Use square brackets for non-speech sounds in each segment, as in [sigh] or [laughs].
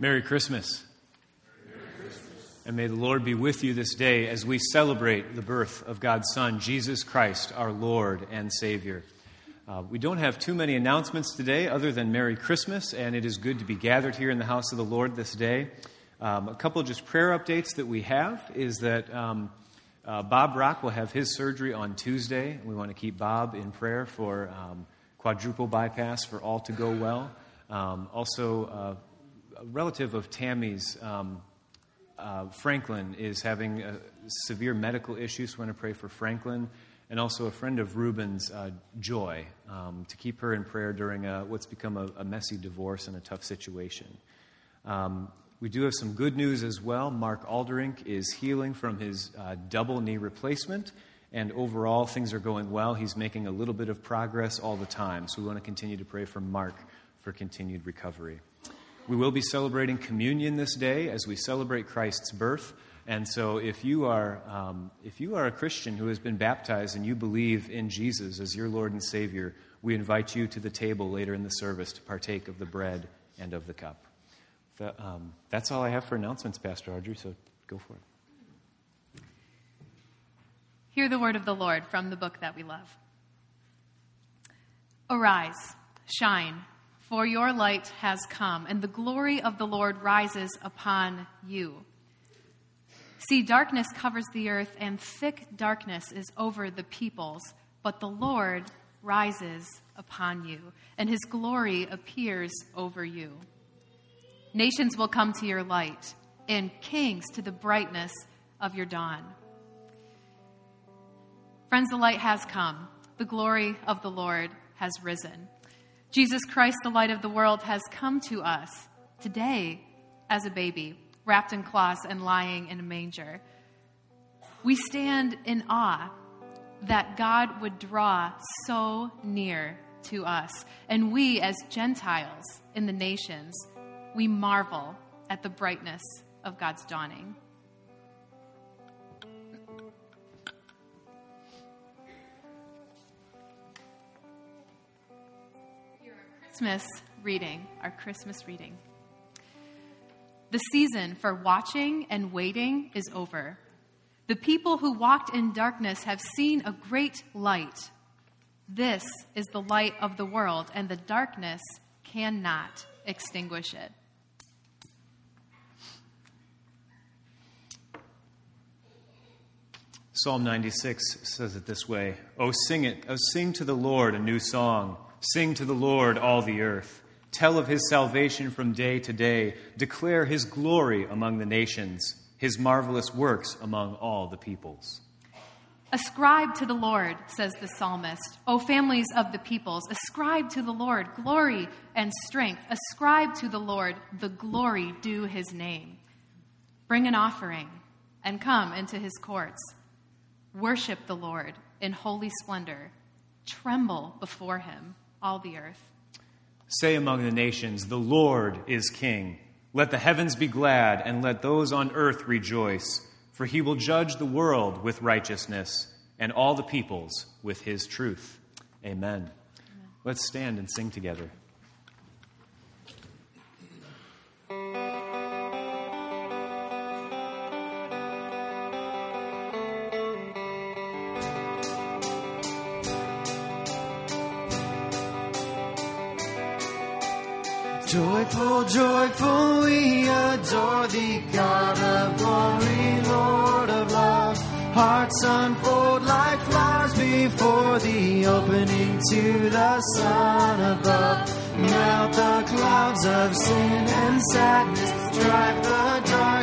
Merry Christmas. And may the Lord be with you this day as we celebrate the birth of God's Son, Jesus Christ, our Lord and Savior. Uh, we don't have too many announcements today other than Merry Christmas, and it is good to be gathered here in the house of the Lord this day. Um, a couple of just prayer updates that we have is that um, uh, Bob Rock will have his surgery on Tuesday. We want to keep Bob in prayer for um, quadruple bypass for all to go well. Um, also, uh, a relative of Tammy's, um, uh, Franklin, is having uh, severe medical issues. We want to pray for Franklin. And also a friend of Ruben's, uh, Joy, um, to keep her in prayer during a, what's become a, a messy divorce and a tough situation. Um, we do have some good news as well. Mark Alderink is healing from his uh, double knee replacement, and overall things are going well. He's making a little bit of progress all the time, so we want to continue to pray for Mark for continued recovery. We will be celebrating communion this day as we celebrate Christ's birth. And so, if you, are, um, if you are a Christian who has been baptized and you believe in Jesus as your Lord and Savior, we invite you to the table later in the service to partake of the bread and of the cup. The, um, that's all I have for announcements, Pastor Audrey, so go for it. Hear the word of the Lord from the book that we love. Arise, shine, for your light has come, and the glory of the Lord rises upon you. See, darkness covers the earth, and thick darkness is over the peoples, but the Lord rises upon you, and his glory appears over you. Nations will come to your light, and kings to the brightness of your dawn. Friends, the light has come. The glory of the Lord has risen. Jesus Christ, the light of the world, has come to us today as a baby, wrapped in cloths and lying in a manger. We stand in awe that God would draw so near to us. And we, as Gentiles in the nations, we marvel at the brightness of God's dawning. Christmas reading, our Christmas reading. The season for watching and waiting is over. The people who walked in darkness have seen a great light. This is the light of the world, and the darkness cannot extinguish it. Psalm 96 says it this way Oh, sing it. Oh, sing to the Lord a new song. Sing to the Lord all the earth. Tell of his salvation from day to day. Declare his glory among the nations, his marvelous works among all the peoples. Ascribe to the Lord, says the psalmist, O families of the peoples. Ascribe to the Lord glory and strength. Ascribe to the Lord the glory due his name. Bring an offering and come into his courts. Worship the Lord in holy splendor. Tremble before him, all the earth. Say among the nations, The Lord is king. Let the heavens be glad, and let those on earth rejoice. For he will judge the world with righteousness, and all the peoples with his truth. Amen. Let's stand and sing together. Joyful, joyful, we adore thee, God of glory, Lord of love. Hearts unfold like flowers before thee, opening to the sun above. Melt the clouds of sin and sadness, drive the dark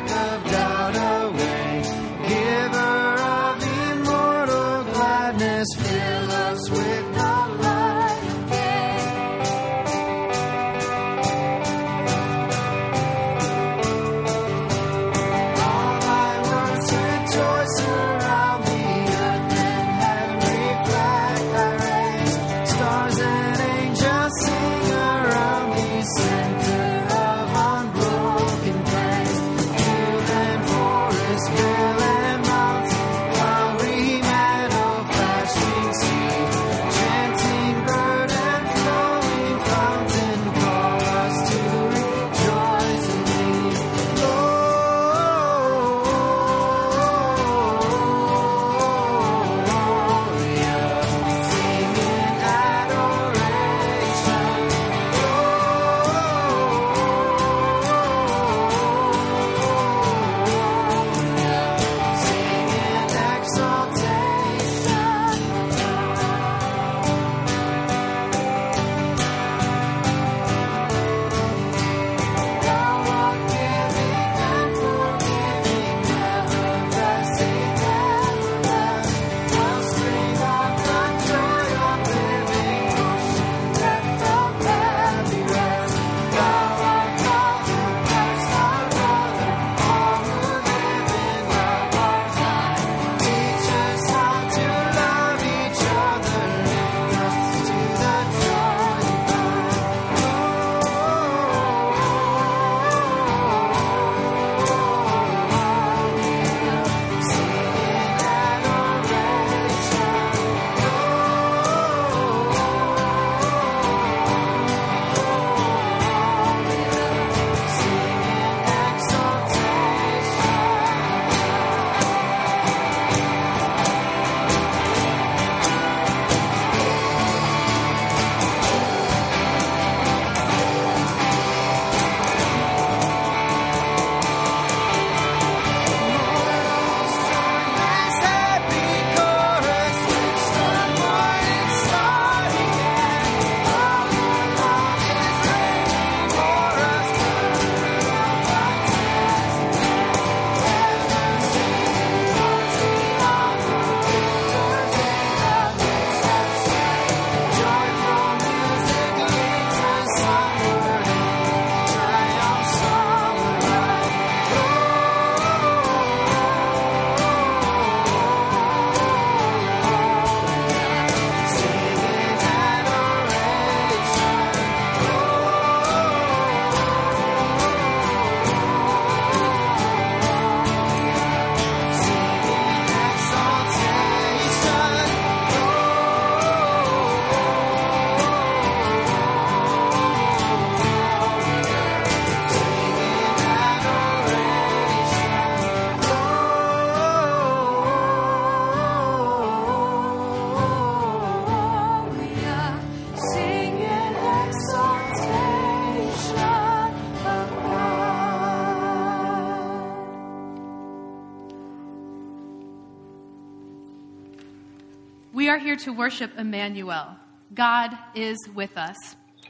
to worship Emmanuel. God is with us.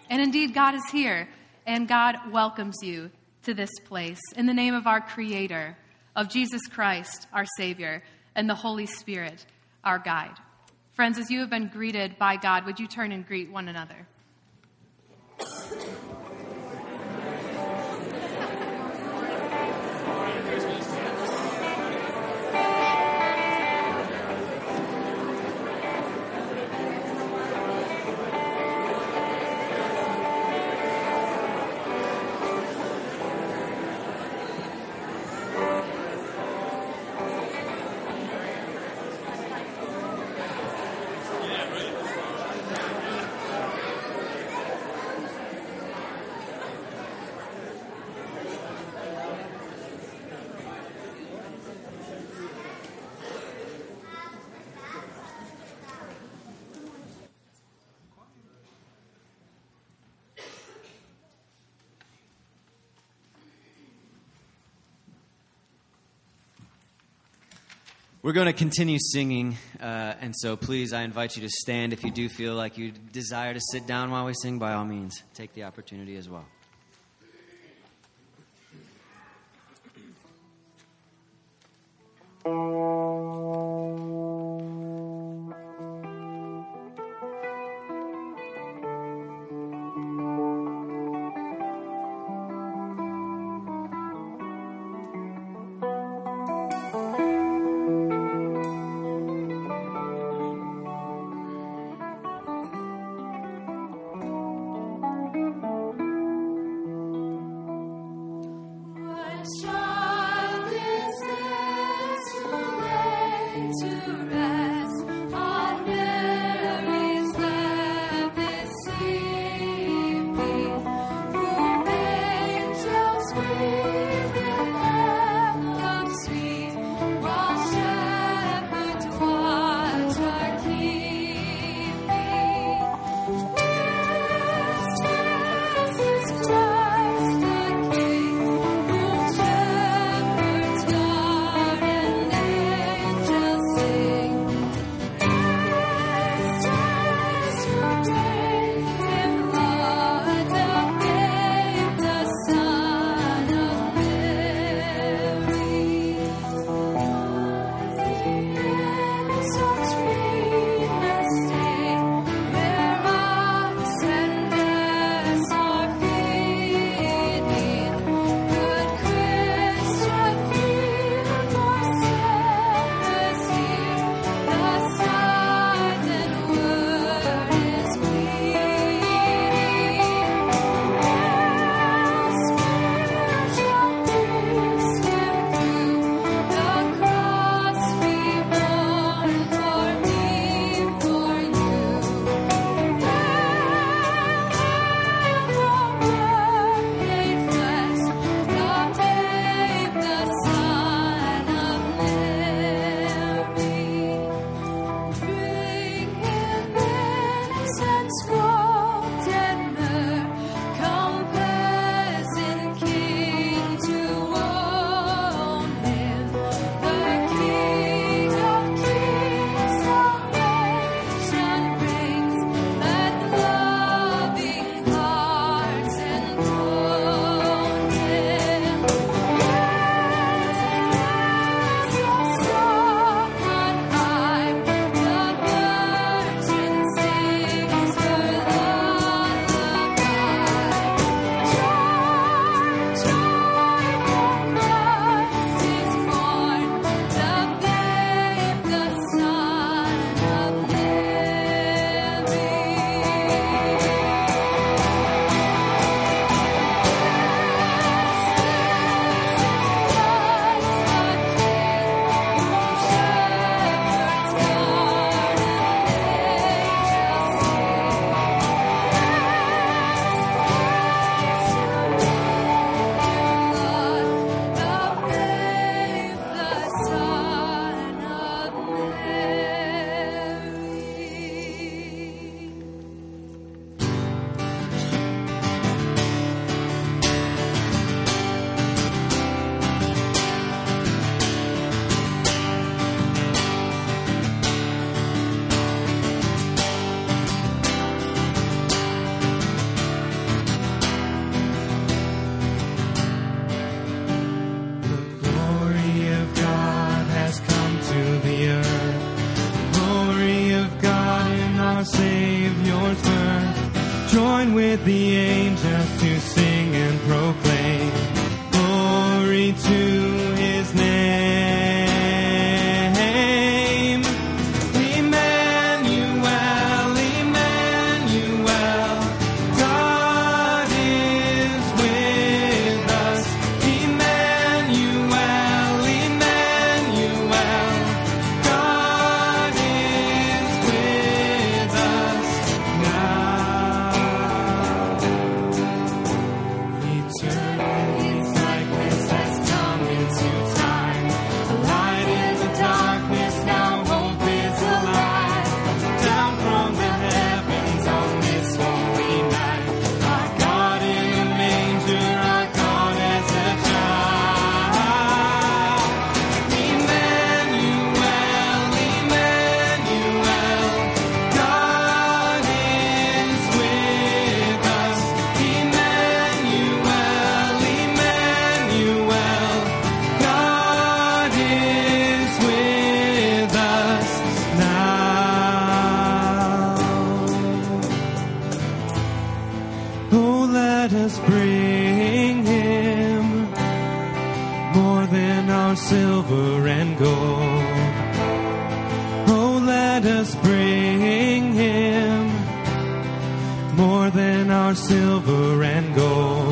And indeed, God is here, and God welcomes you to this place in the name of our Creator, of Jesus Christ, our Savior, and the Holy Spirit, our guide. Friends, as you have been greeted by God, would you turn and greet one another? We're going to continue singing, uh, and so please, I invite you to stand. If you do feel like you desire to sit down while we sing, by all means, take the opportunity as well. Child just bring him more than our silver and gold.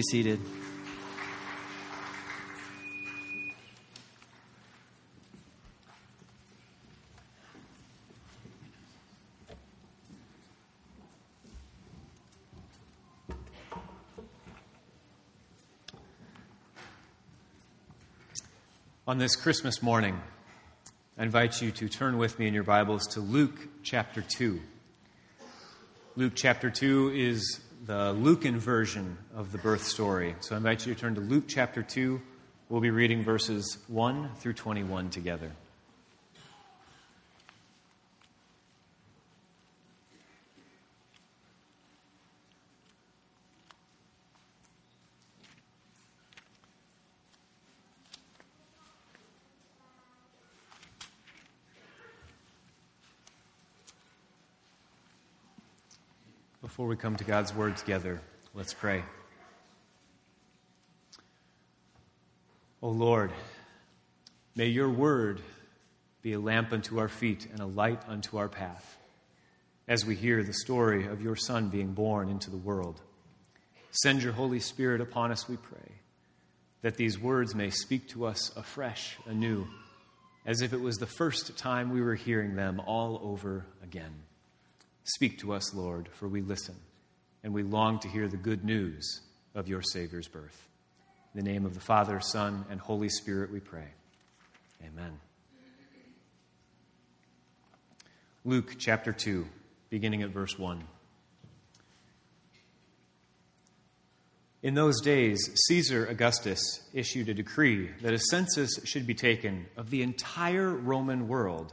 be seated. On this Christmas morning, I invite you to turn with me in your Bibles to Luke chapter 2. Luke chapter 2 is the Lucan version of the birth story. So I invite you to turn to Luke chapter 2. We'll be reading verses 1 through 21 together. Before we come to God's word together, let's pray. O Lord, may your word be a lamp unto our feet and a light unto our path as we hear the story of your Son being born into the world. Send your Holy Spirit upon us, we pray, that these words may speak to us afresh, anew, as if it was the first time we were hearing them all over again. Speak to us, Lord, for we listen, and we long to hear the good news of your Savior's birth. In the name of the Father, Son, and Holy Spirit, we pray. Amen. Luke chapter 2, beginning at verse 1. In those days, Caesar Augustus issued a decree that a census should be taken of the entire Roman world.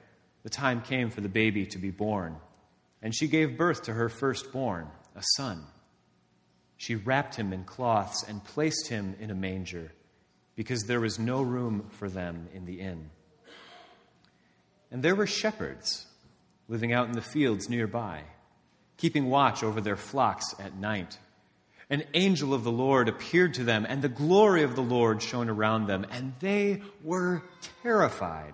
the time came for the baby to be born, and she gave birth to her firstborn, a son. She wrapped him in cloths and placed him in a manger, because there was no room for them in the inn. And there were shepherds living out in the fields nearby, keeping watch over their flocks at night. An angel of the Lord appeared to them, and the glory of the Lord shone around them, and they were terrified.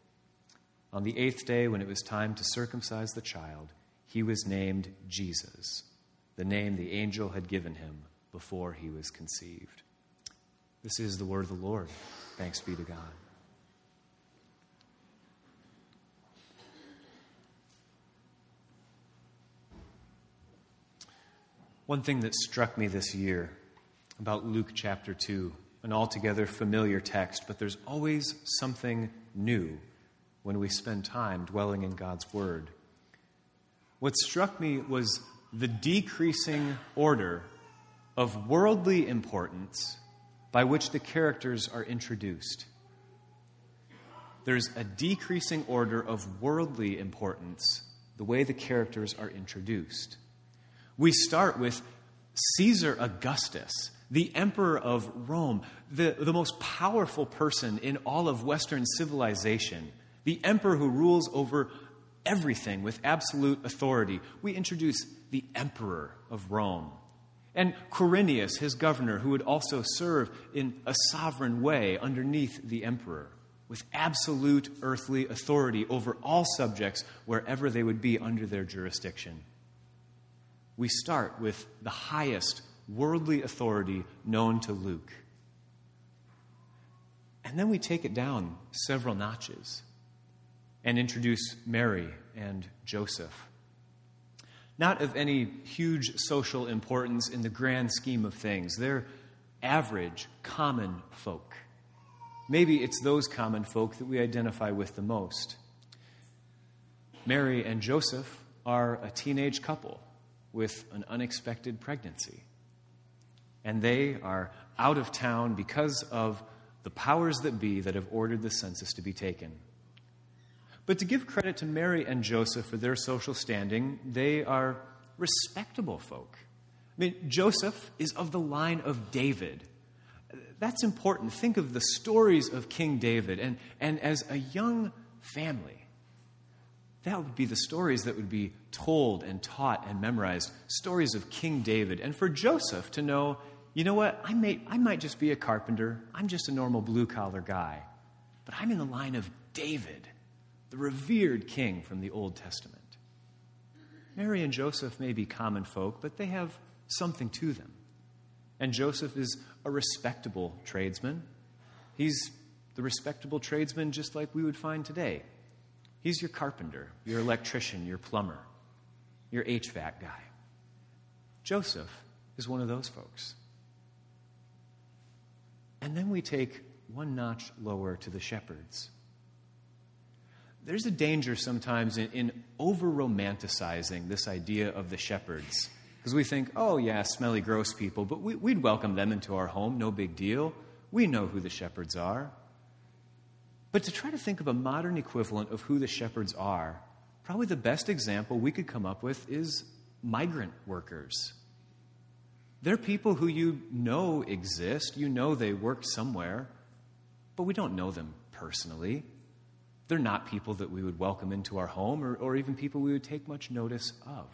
On the eighth day, when it was time to circumcise the child, he was named Jesus, the name the angel had given him before he was conceived. This is the word of the Lord. Thanks be to God. One thing that struck me this year about Luke chapter 2, an altogether familiar text, but there's always something new when we spend time dwelling in God's Word. What struck me was the decreasing order of worldly importance by which the characters are introduced. There's a decreasing order of worldly importance the way the characters are introduced. We start with Caesar Augustus, the emperor of Rome, the, the most powerful person in all of Western civilization the emperor who rules over everything with absolute authority. We introduce the emperor of Rome. And Quirinius, his governor, who would also serve in a sovereign way underneath the emperor, with absolute earthly authority over all subjects wherever they would be under their jurisdiction. We start with the highest worldly authority known to Luke. And then we take it down several notches and introduce Mary and Joseph. Not of any huge social importance in the grand scheme of things. They're average, common folk. Maybe it's those common folk that we identify with the most. Mary and Joseph are a teenage couple with an unexpected pregnancy. And they are out of town because of the powers that be that have ordered the census to be taken. But to give credit to Mary and Joseph for their social standing, they are respectable folk. I mean, Joseph is of the line of David. That's important. Think of the stories of King David. And, and as a young family, that would be the stories that would be told and taught and memorized stories of King David. And for Joseph to know, you know what, I, may, I might just be a carpenter, I'm just a normal blue collar guy, but I'm in the line of David, the revered king from the Old Testament. Mary and Joseph may be common folk, but they have something to them. And Joseph is a respectable tradesman. He's the respectable tradesman just like we would find today. He's your carpenter, your electrician, your plumber, your HVAC guy. Joseph is one of those folks. And then we take one notch lower to the shepherds. There's a danger sometimes in, in over romanticizing this idea of the shepherds. Because we think, oh, yeah, smelly, gross people, but we, we'd welcome them into our home, no big deal. We know who the shepherds are. But to try to think of a modern equivalent of who the shepherds are, probably the best example we could come up with is migrant workers. They're people who you know exist, you know they work somewhere, but we don't know them personally. They're not people that we would welcome into our home or, or even people we would take much notice of.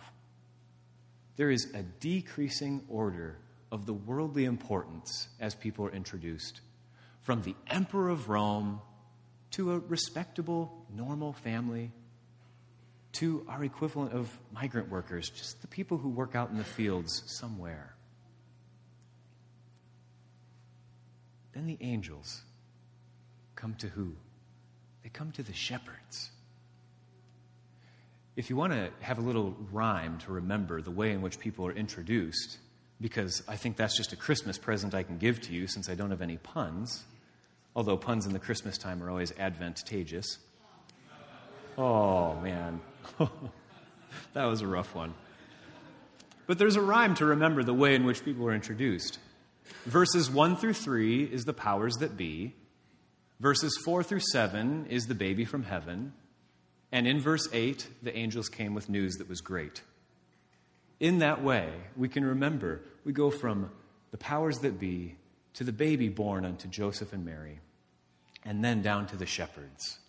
There is a decreasing order of the worldly importance as people are introduced. From the emperor of Rome to a respectable, normal family, to our equivalent of migrant workers, just the people who work out in the fields somewhere. Then the angels come to who? They come to the shepherds. If you want to have a little rhyme to remember the way in which people are introduced, because I think that's just a Christmas present I can give to you since I don't have any puns, although puns in the Christmas time are always advantageous. Oh, man. [laughs] that was a rough one. But there's a rhyme to remember the way in which people are introduced. Verses 1 through 3 is the powers that be. Verses 4 through 7 is the baby from heaven. And in verse 8, the angels came with news that was great. In that way, we can remember we go from the powers that be to the baby born unto Joseph and Mary, and then down to the shepherds.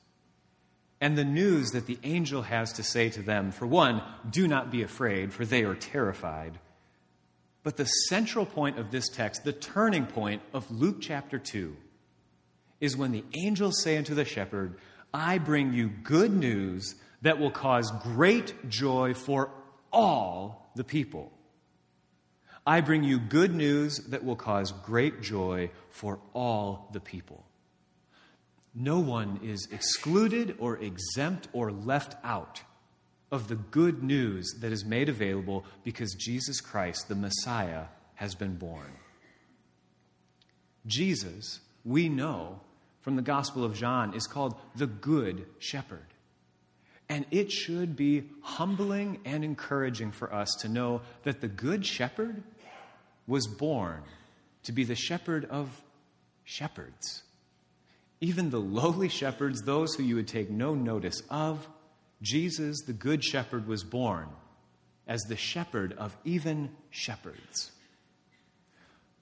And the news that the angel has to say to them for one, do not be afraid, for they are terrified. But the central point of this text, the turning point of Luke chapter 2, is when the angels say unto the shepherd, I bring you good news that will cause great joy for all the people. I bring you good news that will cause great joy for all the people. No one is excluded or exempt or left out of the good news that is made available because Jesus Christ, the Messiah, has been born. Jesus, we know from the Gospel of John, is called the Good Shepherd. And it should be humbling and encouraging for us to know that the Good Shepherd was born to be the shepherd of shepherds. Even the lowly shepherds, those who you would take no notice of, Jesus, the Good Shepherd, was born as the shepherd of even shepherds.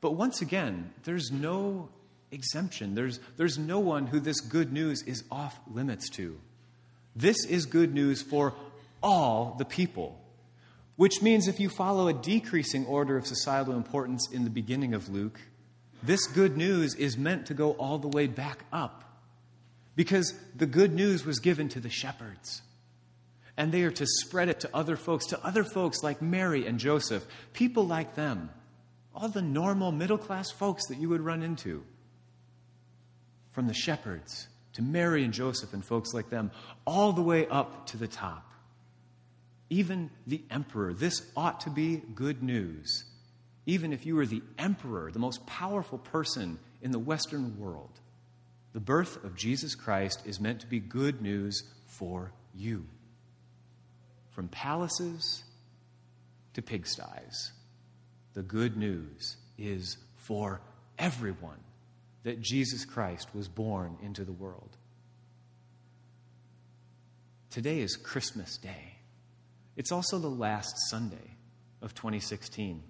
But once again, there's no exemption. There's, there's no one who this good news is off limits to. This is good news for all the people. Which means if you follow a decreasing order of societal importance in the beginning of Luke, this good news is meant to go all the way back up. Because the good news was given to the shepherds. And they are to spread it to other folks, to other folks like Mary and Joseph, people like them, all the normal middle class folks that you would run into. From the shepherds to Mary and Joseph and folks like them, all the way up to the top. Even the emperor. This ought to be good news. Even if you were the emperor, the most powerful person in the Western world, the birth of Jesus Christ is meant to be good news for you. From palaces to pigsties, the good news is for everyone that Jesus Christ was born into the world. Today is Christmas Day. It's also the last Sunday of 2016,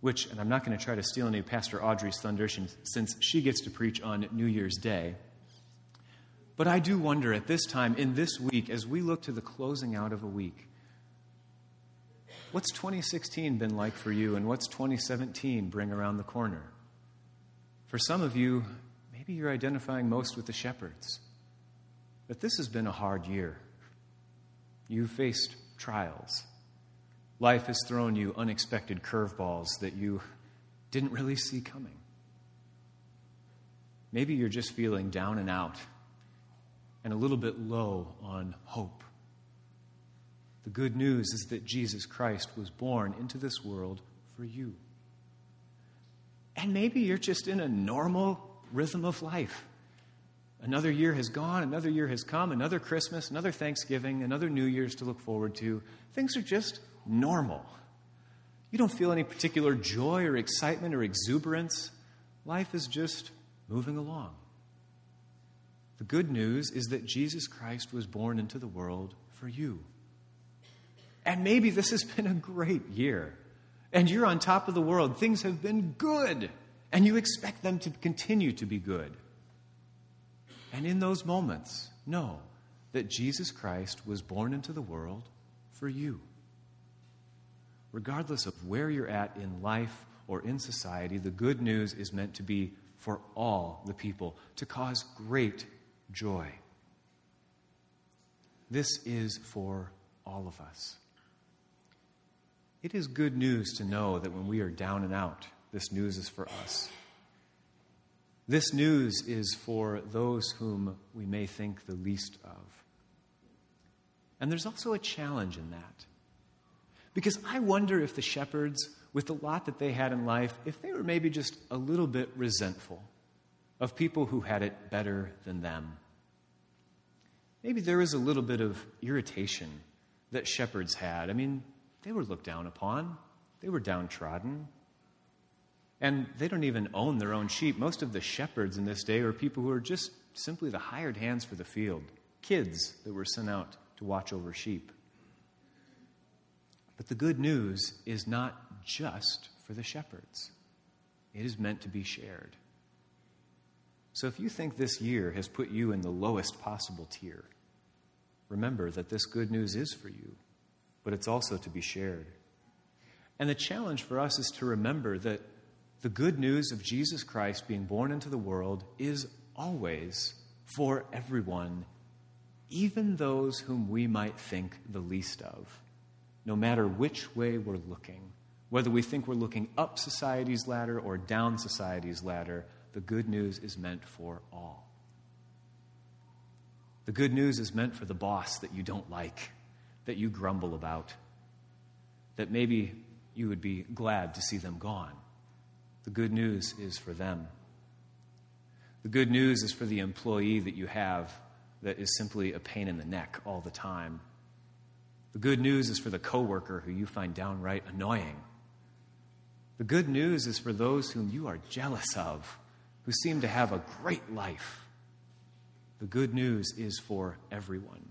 which, and I'm not going to try to steal any Pastor Audrey's thunder since she gets to preach on New Year's Day. But I do wonder at this time, in this week, as we look to the closing out of a week, what's 2016 been like for you, and what's 2017 bring around the corner? For some of you, maybe you're identifying most with the shepherds. But this has been a hard year. You've faced trials. Life has thrown you unexpected curveballs that you didn't really see coming. Maybe you're just feeling down and out and a little bit low on hope. The good news is that Jesus Christ was born into this world for you. And maybe you're just in a normal rhythm of life. Another year has gone, another year has come, another Christmas, another Thanksgiving, another New Year's to look forward to. Things are just normal. You don't feel any particular joy or excitement or exuberance. Life is just moving along. The good news is that Jesus Christ was born into the world for you. And maybe this has been a great year. And you're on top of the world. Things have been good. And you expect them to continue to be good. And in those moments, know that Jesus Christ was born into the world for you. Regardless of where you're at in life or in society, the good news is meant to be for all the people, to cause great joy. This is for all of us. It is good news to know that when we are down and out, this news is for us. This news is for those whom we may think the least of. And there's also a challenge in that. Because I wonder if the shepherds, with the lot that they had in life, if they were maybe just a little bit resentful of people who had it better than them. Maybe there was a little bit of irritation that shepherds had. I mean, they were looked down upon, they were downtrodden, and they don't even own their own sheep. Most of the shepherds in this day are people who are just simply the hired hands for the field, kids that were sent out to watch over sheep. But the good news is not just for the shepherds, it is meant to be shared. So if you think this year has put you in the lowest possible tier, remember that this good news is for you, but it's also to be shared. And the challenge for us is to remember that the good news of Jesus Christ being born into the world is always for everyone, even those whom we might think the least of, no matter which way we're looking. Whether we think we're looking up society's ladder or down society's ladder, the good news is meant for all. The good news is meant for the boss that you don't like, that you grumble about, that maybe you would be glad to see them gone. The good news is for them. The good news is for the employee that you have that is simply a pain in the neck all the time. The good news is for the coworker who you find downright annoying. The good news is for those whom you are jealous of, who seem to have a great life. The good news is for everyone,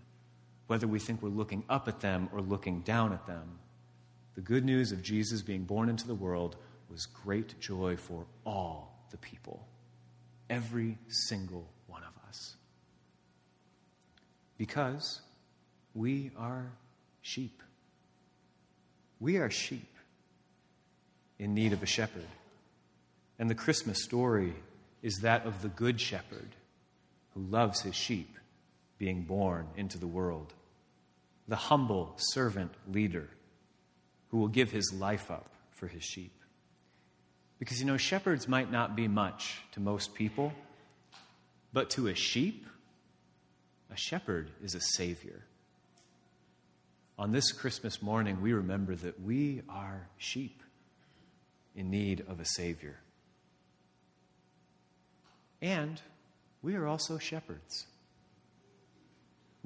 whether we think we're looking up at them or looking down at them. The good news of Jesus being born into the world was great joy for all the people, every single one of us. Because we are sheep. We are sheep in need of a shepherd. And the Christmas story is that of the good shepherd who loves his sheep being born into the world, the humble servant leader who will give his life up for his sheep. Because, you know, shepherds might not be much to most people, but to a sheep, a shepherd is a savior. On this Christmas morning, we remember that we are sheep in need of a savior. And we are also shepherds.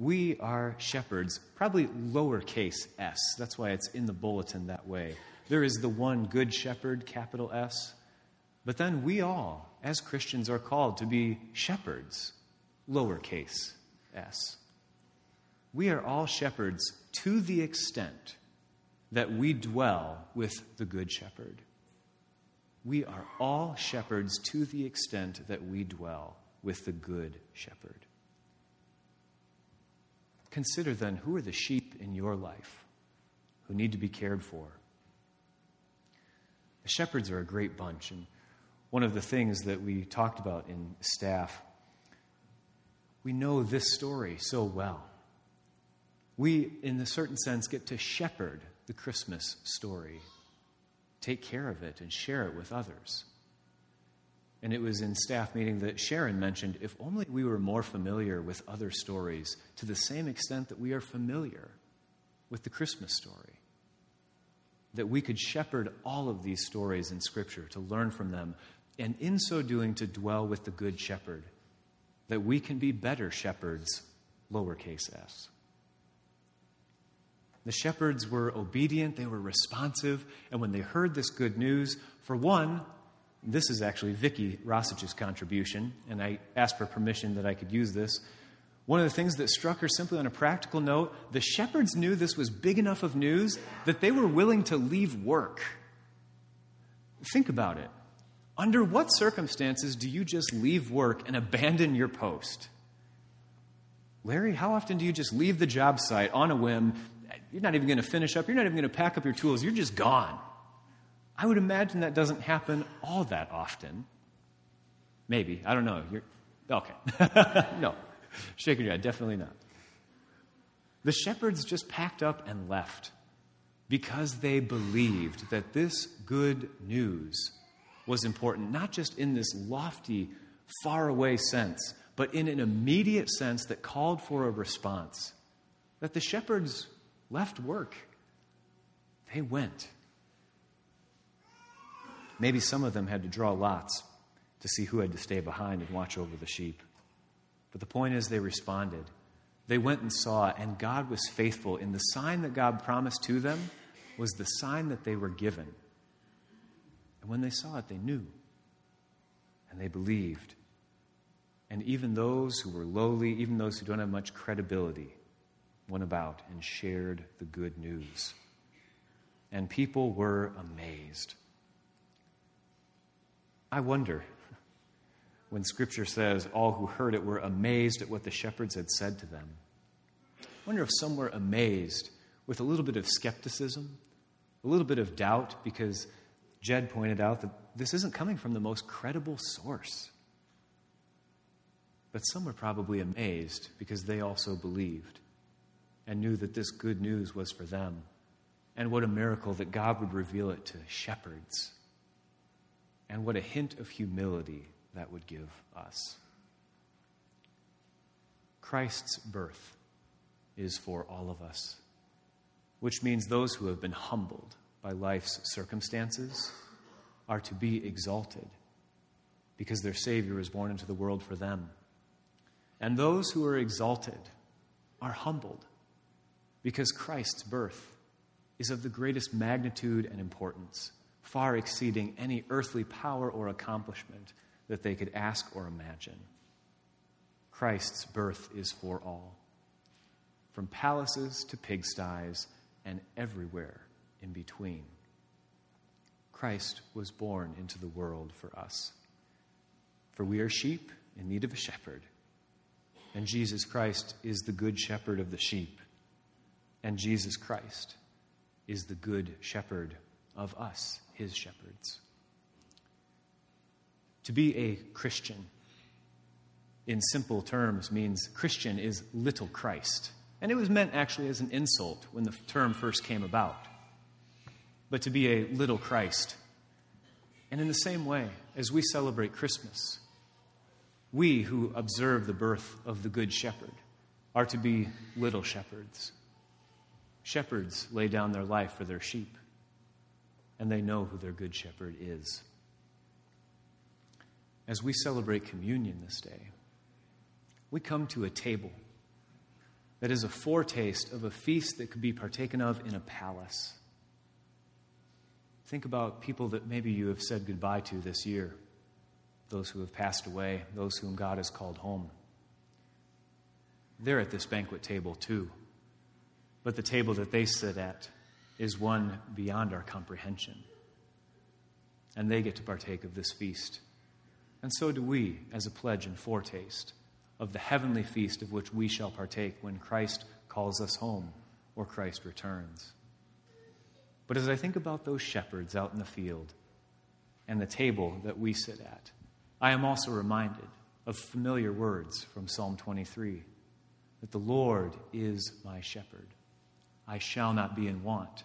We are shepherds, probably lowercase s. That's why it's in the bulletin that way. There is the one good shepherd, capital S. But then we all, as Christians, are called to be shepherds, lowercase s. We are all shepherds to the extent that we dwell with the good shepherd. We are all shepherds to the extent that we dwell with the good shepherd. Consider then who are the sheep in your life who need to be cared for? The shepherds are a great bunch, and one of the things that we talked about in staff, we know this story so well. We, in a certain sense, get to shepherd the Christmas story, take care of it, and share it with others. And it was in staff meeting that Sharon mentioned if only we were more familiar with other stories to the same extent that we are familiar with the Christmas story. That we could shepherd all of these stories in Scripture to learn from them, and in so doing, to dwell with the Good Shepherd. That we can be better shepherds, lowercase s. The shepherds were obedient, they were responsive, and when they heard this good news, for one, this is actually Vicky Rossich's contribution, and I asked for permission that I could use this. One of the things that struck her simply on a practical note the shepherds knew this was big enough of news that they were willing to leave work. Think about it. Under what circumstances do you just leave work and abandon your post? Larry, how often do you just leave the job site on a whim? You're not even going to finish up, you're not even going to pack up your tools, you're just gone. I would imagine that doesn't happen all that often. Maybe. I don't know. You're, okay. [laughs] no. Shaking your head. Definitely not. The shepherds just packed up and left because they believed that this good news was important, not just in this lofty, faraway sense, but in an immediate sense that called for a response. That the shepherds left work, they went. Maybe some of them had to draw lots to see who had to stay behind and watch over the sheep. But the point is, they responded. They went and saw, and God was faithful. In the sign that God promised to them was the sign that they were given. And when they saw it, they knew. And they believed. And even those who were lowly, even those who don't have much credibility, went about and shared the good news. And people were amazed. I wonder when Scripture says all who heard it were amazed at what the shepherds had said to them. I wonder if some were amazed with a little bit of skepticism, a little bit of doubt, because Jed pointed out that this isn't coming from the most credible source. But some were probably amazed because they also believed and knew that this good news was for them. And what a miracle that God would reveal it to shepherds and what a hint of humility that would give us. Christ's birth is for all of us, which means those who have been humbled by life's circumstances are to be exalted because their Savior was born into the world for them. And those who are exalted are humbled because Christ's birth is of the greatest magnitude and importance far exceeding any earthly power or accomplishment that they could ask or imagine. Christ's birth is for all, from palaces to pigsties and everywhere in between. Christ was born into the world for us. For we are sheep in need of a shepherd, and Jesus Christ is the good shepherd of the sheep, and Jesus Christ is the good shepherd of us, his shepherds. To be a Christian, in simple terms, means Christian is little Christ. And it was meant actually as an insult when the term first came about. But to be a little Christ. And in the same way, as we celebrate Christmas, we who observe the birth of the Good Shepherd are to be little shepherds. Shepherds lay down their life for their sheep, and they know who their Good Shepherd is. As we celebrate communion this day, we come to a table that is a foretaste of a feast that could be partaken of in a palace. Think about people that maybe you have said goodbye to this year, those who have passed away, those whom God has called home. They're at this banquet table too, but the table that they sit at is one beyond our comprehension. And they get to partake of this feast. And so do we, as a pledge and foretaste of the heavenly feast of which we shall partake when Christ calls us home or Christ returns. But as I think about those shepherds out in the field and the table that we sit at, I am also reminded of familiar words from Psalm 23 that the Lord is my shepherd. I shall not be in want.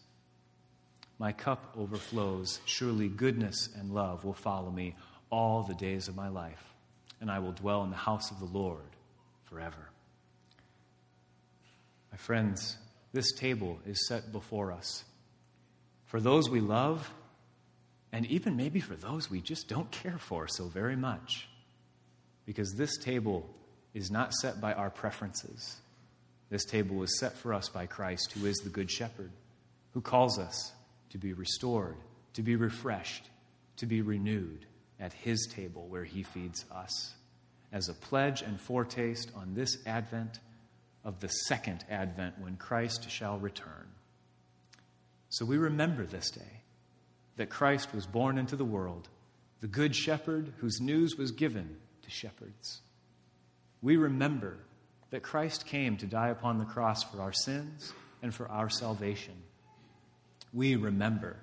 My cup overflows. Surely goodness and love will follow me all the days of my life, and I will dwell in the house of the Lord forever. My friends, this table is set before us for those we love, and even maybe for those we just don't care for so very much. Because this table is not set by our preferences. This table was set for us by Christ, who is the Good Shepherd, who calls us to be restored, to be refreshed, to be renewed at his table where he feeds us, as a pledge and foretaste on this Advent of the second Advent when Christ shall return. So we remember this day that Christ was born into the world, the Good Shepherd whose news was given to shepherds. We remember that Christ came to die upon the cross for our sins and for our salvation. We remember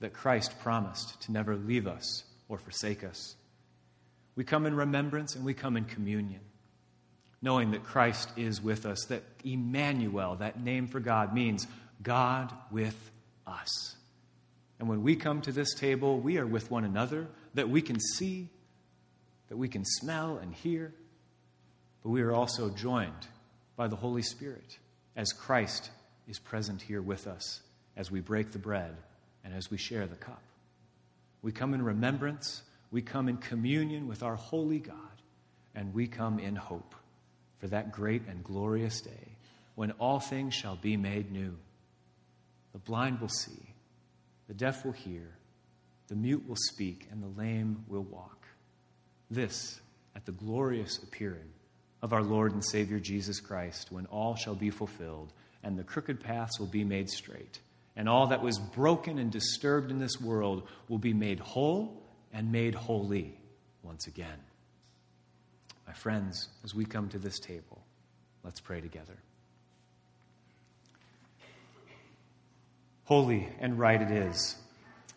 that Christ promised to never leave us or forsake us. We come in remembrance and we come in communion, knowing that Christ is with us, that Emmanuel, that name for God, means God with us. And when we come to this table, we are with one another, that we can see, that we can smell and hear, but we are also joined by the Holy Spirit as Christ is present here with us as we break the bread and as we share the cup. We come in remembrance, we come in communion with our holy God, and we come in hope for that great and glorious day when all things shall be made new. The blind will see, the deaf will hear, the mute will speak, and the lame will walk. This at the glorious appearing of our Lord and Savior Jesus Christ, when all shall be fulfilled and the crooked paths will be made straight and all that was broken and disturbed in this world will be made whole and made holy once again. My friends, as we come to this table, let's pray together. Holy and right it is,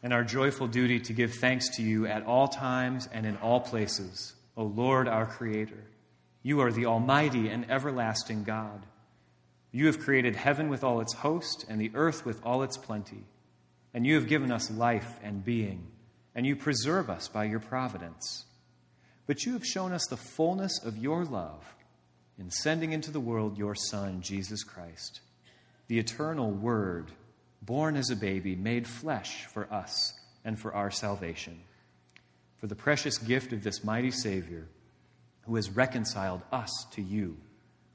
and our joyful duty to give thanks to you at all times and in all places, O Lord our Creator. You are the Almighty and everlasting God. You have created heaven with all its host and the earth with all its plenty. And you have given us life and being, and you preserve us by your providence. But you have shown us the fullness of your love in sending into the world your Son, Jesus Christ, the eternal Word, born as a baby, made flesh for us and for our salvation. For the precious gift of this mighty Savior, who has reconciled us to you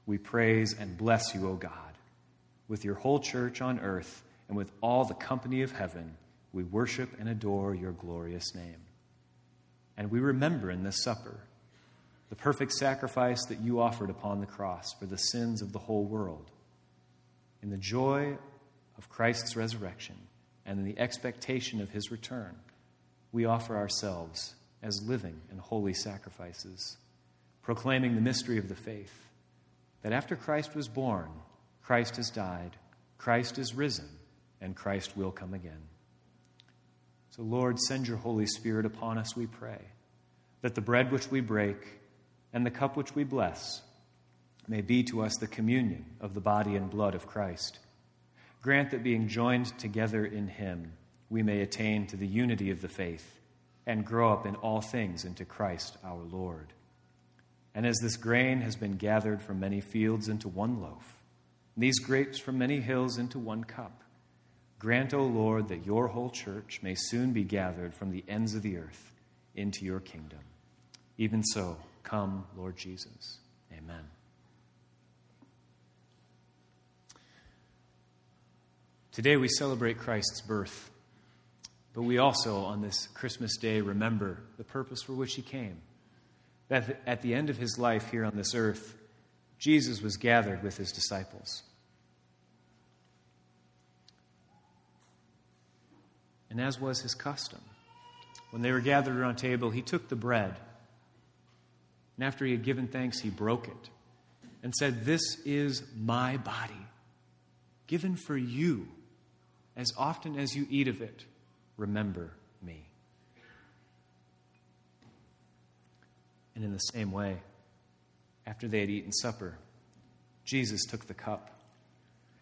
we praise and bless you, O God, with your whole church on earth and with all the company of heaven, we worship and adore your glorious name. And we remember in this supper the perfect sacrifice that you offered upon the cross for the sins of the whole world. In the joy of Christ's resurrection and in the expectation of his return, we offer ourselves as living and holy sacrifices, proclaiming the mystery of the faith that after Christ was born, Christ has died, Christ is risen, and Christ will come again. So, Lord, send your Holy Spirit upon us, we pray, that the bread which we break and the cup which we bless may be to us the communion of the body and blood of Christ. Grant that being joined together in him, we may attain to the unity of the faith and grow up in all things into Christ our Lord. And as this grain has been gathered from many fields into one loaf, and these grapes from many hills into one cup, grant, O Lord, that your whole church may soon be gathered from the ends of the earth into your kingdom. Even so, come, Lord Jesus. Amen. Today we celebrate Christ's birth, but we also, on this Christmas day, remember the purpose for which he came. That at the end of his life here on this earth, Jesus was gathered with his disciples. And as was his custom, when they were gathered around table, he took the bread, and after he had given thanks, he broke it and said, This is my body, given for you. As often as you eat of it, remember me. And in the same way, after they had eaten supper, Jesus took the cup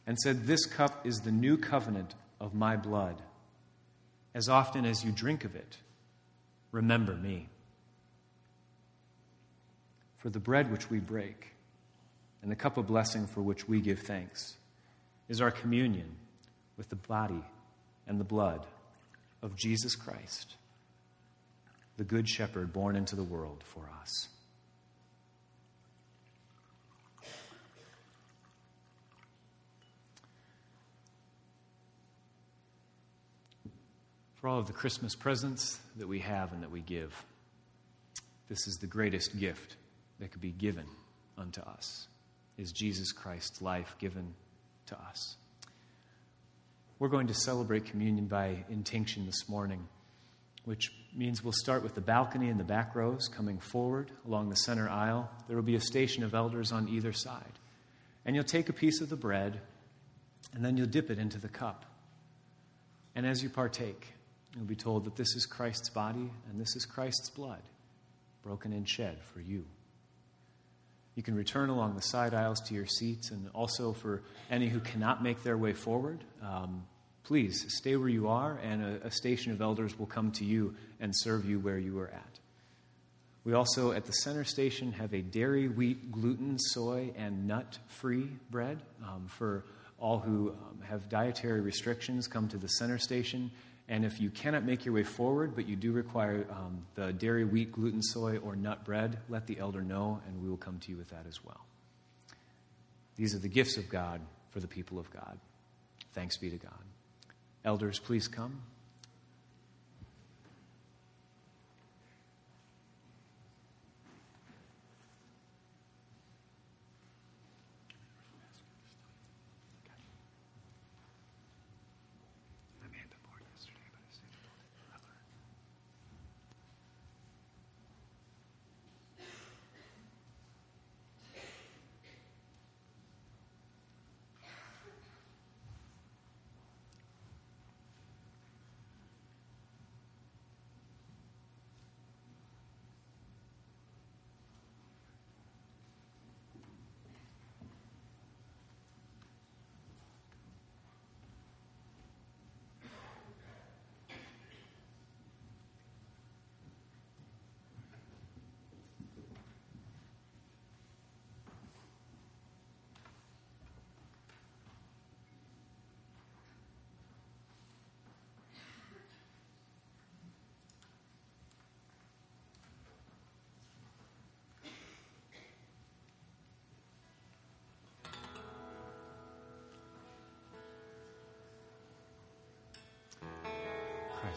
and said, This cup is the new covenant of my blood. As often as you drink of it, remember me. For the bread which we break and the cup of blessing for which we give thanks is our communion with the body and the blood of Jesus Christ, the Good Shepherd born into the world for us. For all of the Christmas presents that we have and that we give, this is the greatest gift that could be given unto us, is Jesus Christ's life given to us. We're going to celebrate communion by intinction this morning, which means we'll start with the balcony and the back rows coming forward along the center aisle. There will be a station of elders on either side. And you'll take a piece of the bread, and then you'll dip it into the cup. And as you partake, you'll be told that this is Christ's body and this is Christ's blood, broken and shed for you. You can return along the side aisles to your seats, and also for any who cannot make their way forward, um, please stay where you are, and a, a station of elders will come to you and serve you where you are at. We also, at the center station, have a dairy, wheat, gluten, soy, and nut free bread. Um, for all who um, have dietary restrictions, come to the center station. And if you cannot make your way forward, but you do require um, the dairy, wheat, gluten, soy, or nut bread, let the elder know, and we will come to you with that as well. These are the gifts of God for the people of God. Thanks be to God. Elders, please come.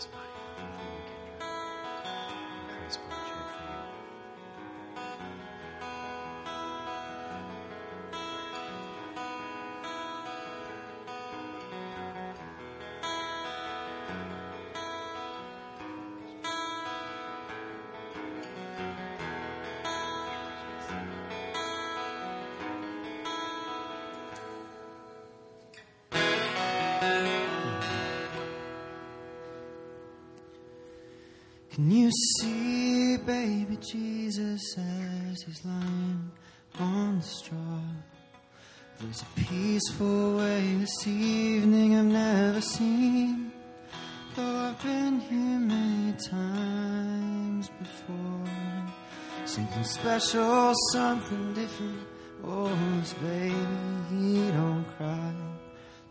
Christ's body for you, Can you see baby Jesus as he's lying on the straw? There's a peaceful way this evening I've never seen. Though I've been here many times before. Something special, something different. Oh, baby, he don't cry.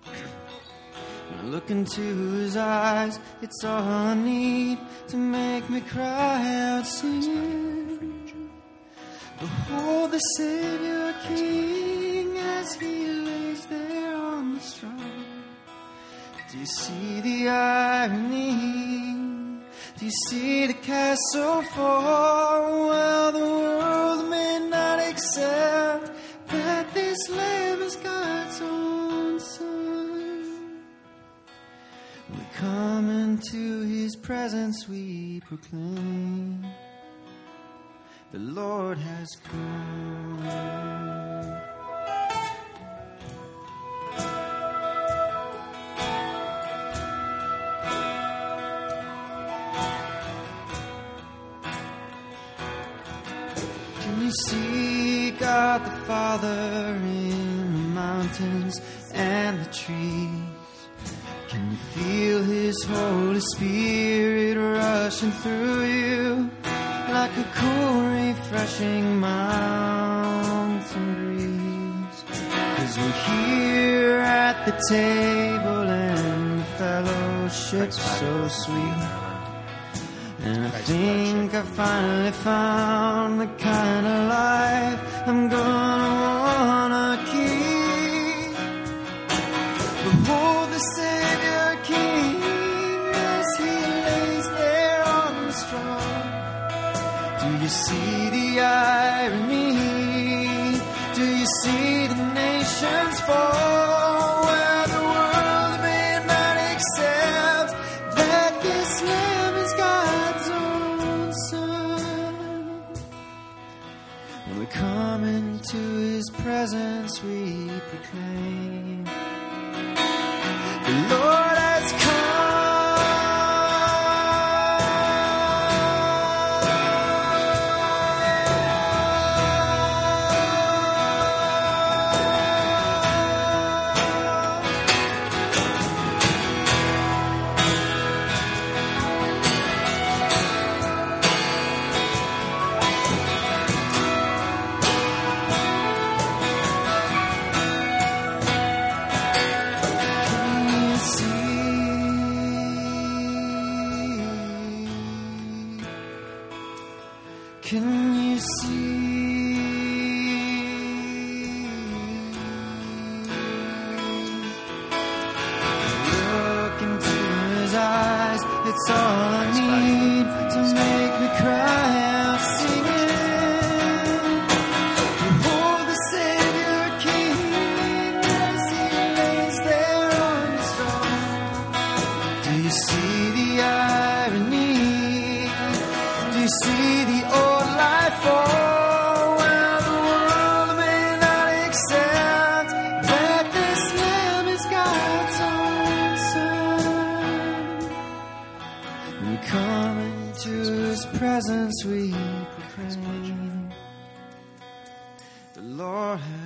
When I look into his eyes, it's all I need to make me cry out singing. Behold the Savior King as he lays there on the straw. Do you see the irony? Do you see the castle fall? Well, the presence, we proclaim the Lord has come. Can you see God the Father in the mountains and the trees? Feel His Holy Spirit rushing through you like a cool, refreshing mountain breeze? Cause we're here at the table and the fellowship's so sweet. And I think I finally found the kind of life I'm gonna see the irony? Do you see the nations fall? Where the world may not accept that this Lamb is God's own Son. When we come into His presence, we proclaim, The Lord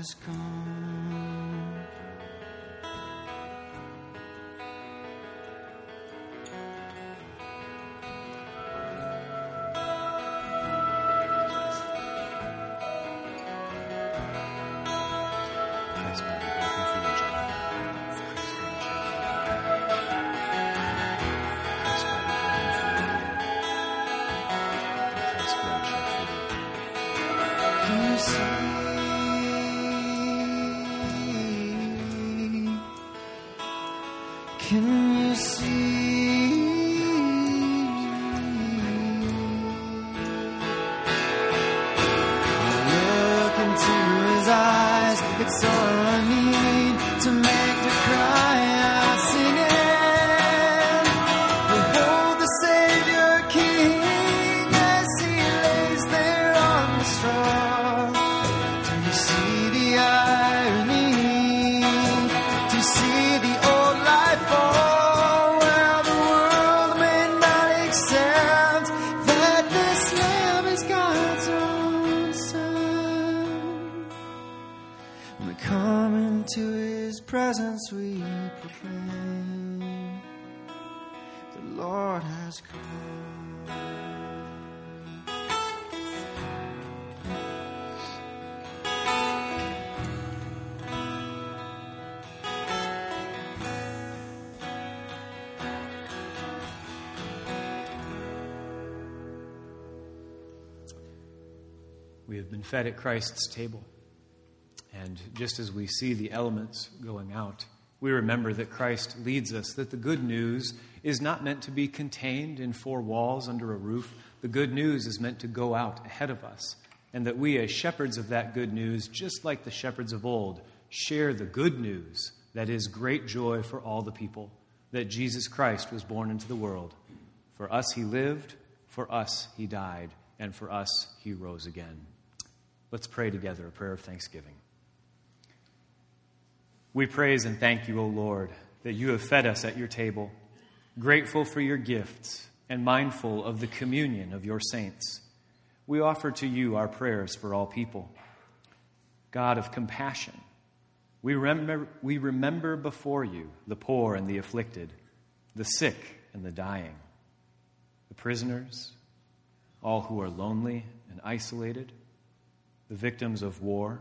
has come. We have been fed at Christ's table. And just as we see the elements going out, we remember that Christ leads us, that the good news is not meant to be contained in four walls under a roof. The good news is meant to go out ahead of us. And that we, as shepherds of that good news, just like the shepherds of old, share the good news that is great joy for all the people that Jesus Christ was born into the world. For us he lived, for us he died, and for us he rose again. Let's pray together a prayer of thanksgiving. We praise and thank you, O Lord, that you have fed us at your table, grateful for your gifts and mindful of the communion of your saints. We offer to you our prayers for all people. God of compassion, we remember, we remember before you the poor and the afflicted, the sick and the dying, the prisoners, all who are lonely and isolated, the victims of war,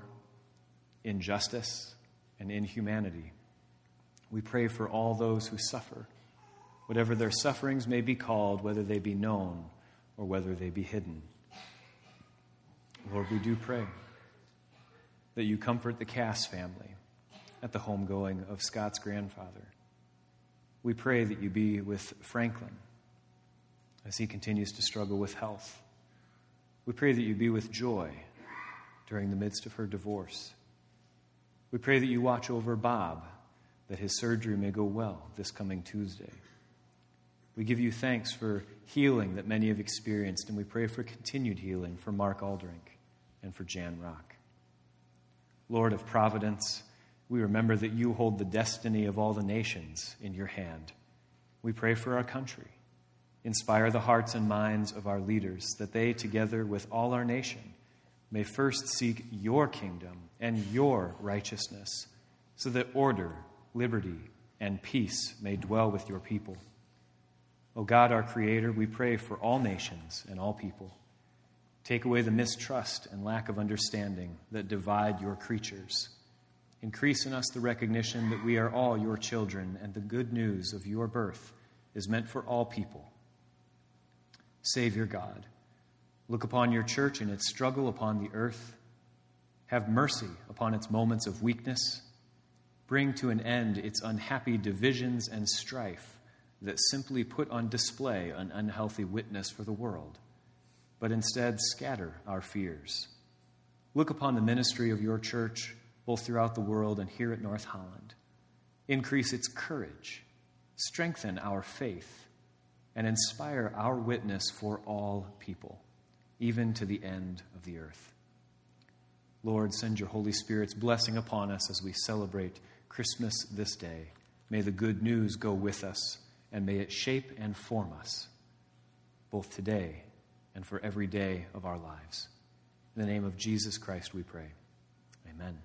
injustice, and inhumanity. We pray for all those who suffer, whatever their sufferings may be called, whether they be known or whether they be hidden. Lord, we do pray that you comfort the Cass family at the homegoing of Scott's grandfather. We pray that you be with Franklin as he continues to struggle with health. We pray that you be with Joy during the midst of her divorce. We pray that you watch over Bob, that his surgery may go well this coming Tuesday. We give you thanks for healing that many have experienced, and we pray for continued healing for Mark Aldrink and for Jan Rock. Lord of providence, we remember that you hold the destiny of all the nations in your hand. We pray for our country. Inspire the hearts and minds of our leaders that they, together with all our nation, may first seek your kingdom and your righteousness, so that order, liberty, and peace may dwell with your people. O God, our Creator, we pray for all nations and all people. Take away the mistrust and lack of understanding that divide your creatures. Increase in us the recognition that we are all your children, and the good news of your birth is meant for all people. Savior God, look upon your church in its struggle upon the earth. Have mercy upon its moments of weakness. Bring to an end its unhappy divisions and strife that simply put on display an unhealthy witness for the world, but instead scatter our fears. Look upon the ministry of your church, both throughout the world and here at North Holland. Increase its courage, strengthen our faith, and inspire our witness for all people, even to the end of the earth. Lord, send your Holy Spirit's blessing upon us as we celebrate Christmas this day. May the good news go with us and may it shape and form us, both today and for every day of our lives. In the name of Jesus Christ, we pray. Amen.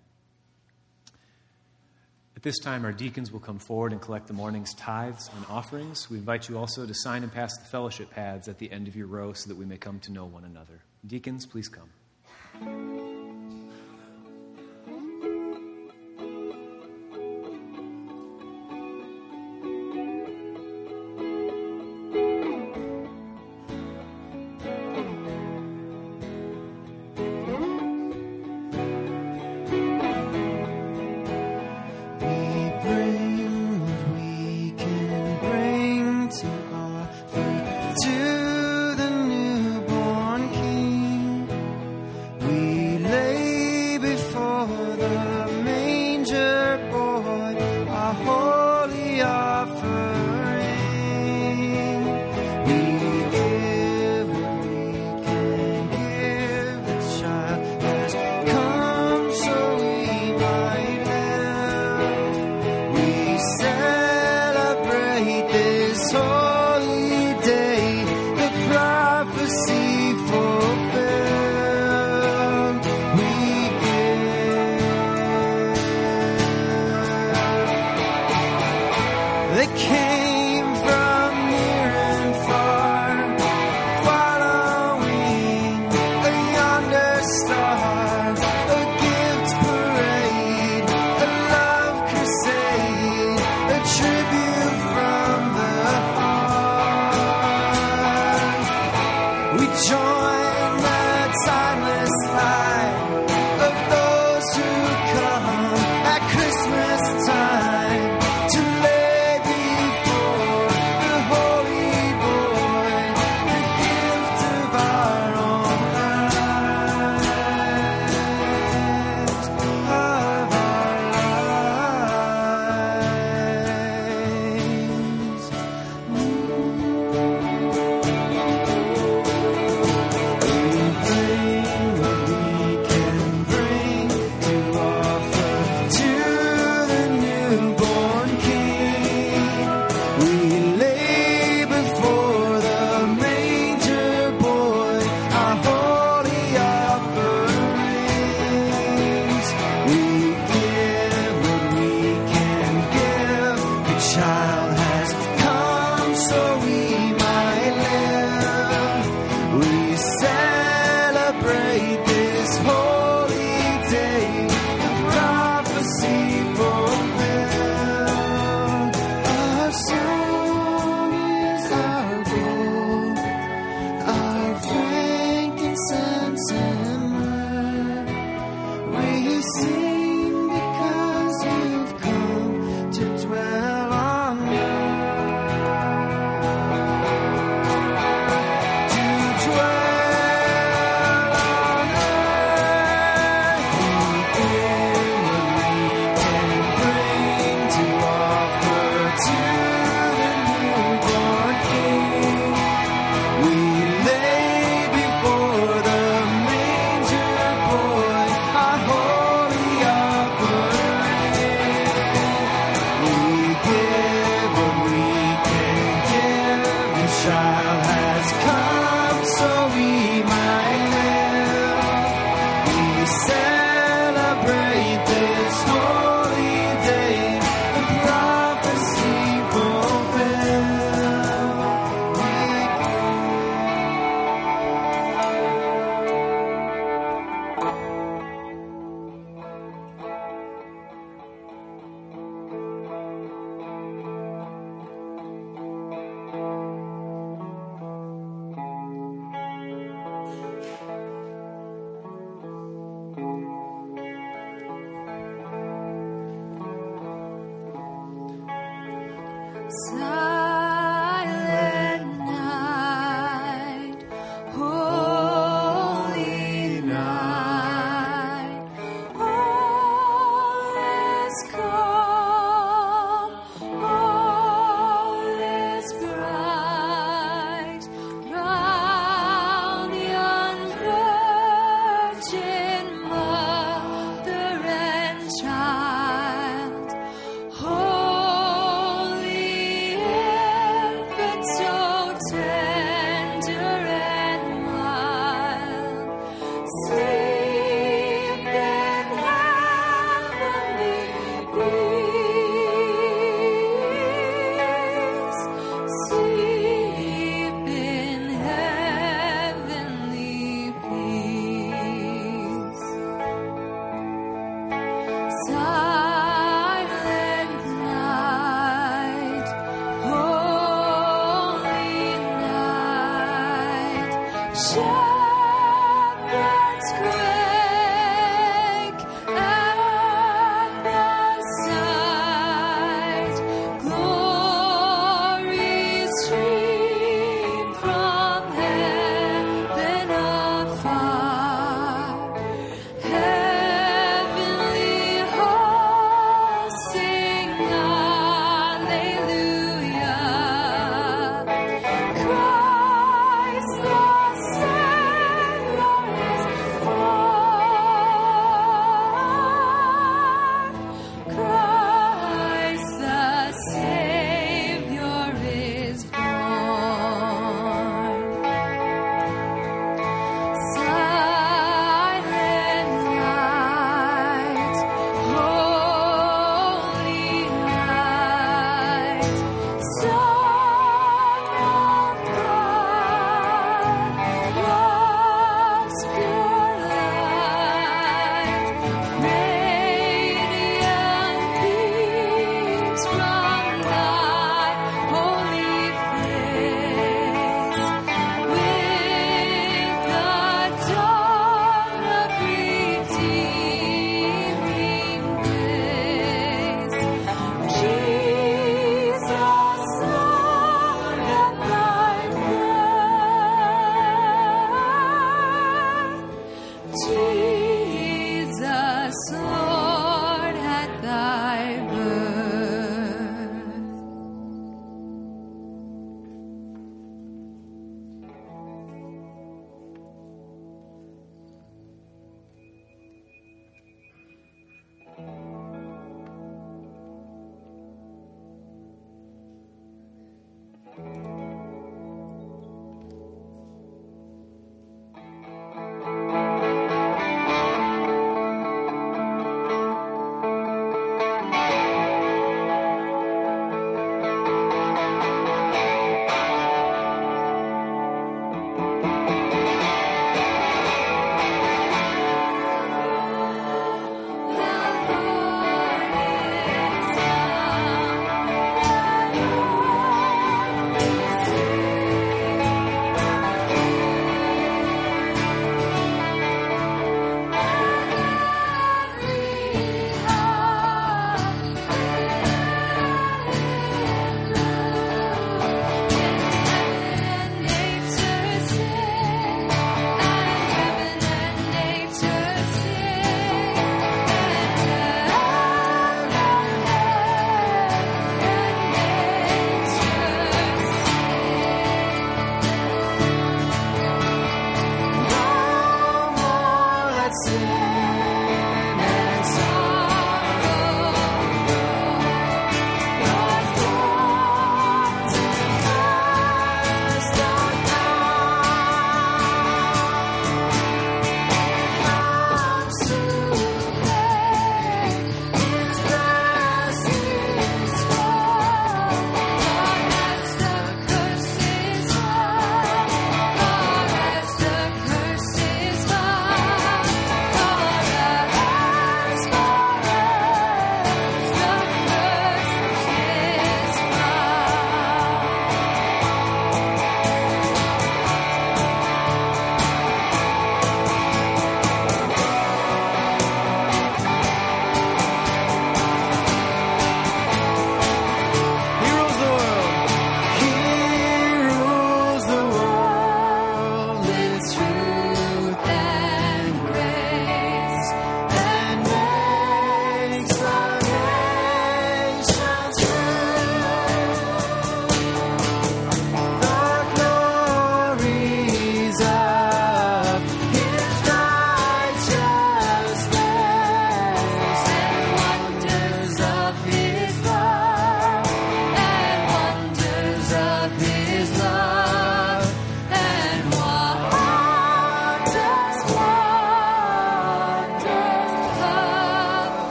At this time, our deacons will come forward and collect the morning's tithes and offerings. We invite you also to sign and pass the fellowship pads at the end of your row so that we may come to know one another. Deacons, please come.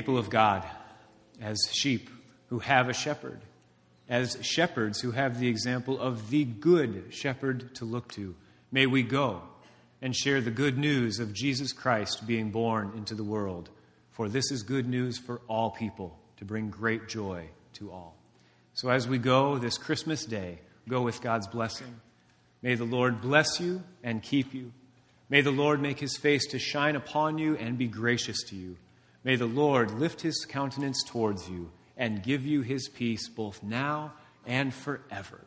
People of God, as sheep who have a shepherd, as shepherds who have the example of the good shepherd to look to, may we go and share the good news of Jesus Christ being born into the world. For this is good news for all people to bring great joy to all. So as we go this Christmas day, go with God's blessing. May the Lord bless you and keep you. May the Lord make his face to shine upon you and be gracious to you. May the Lord lift his countenance towards you and give you his peace both now and forever.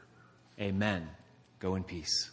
Amen. Go in peace.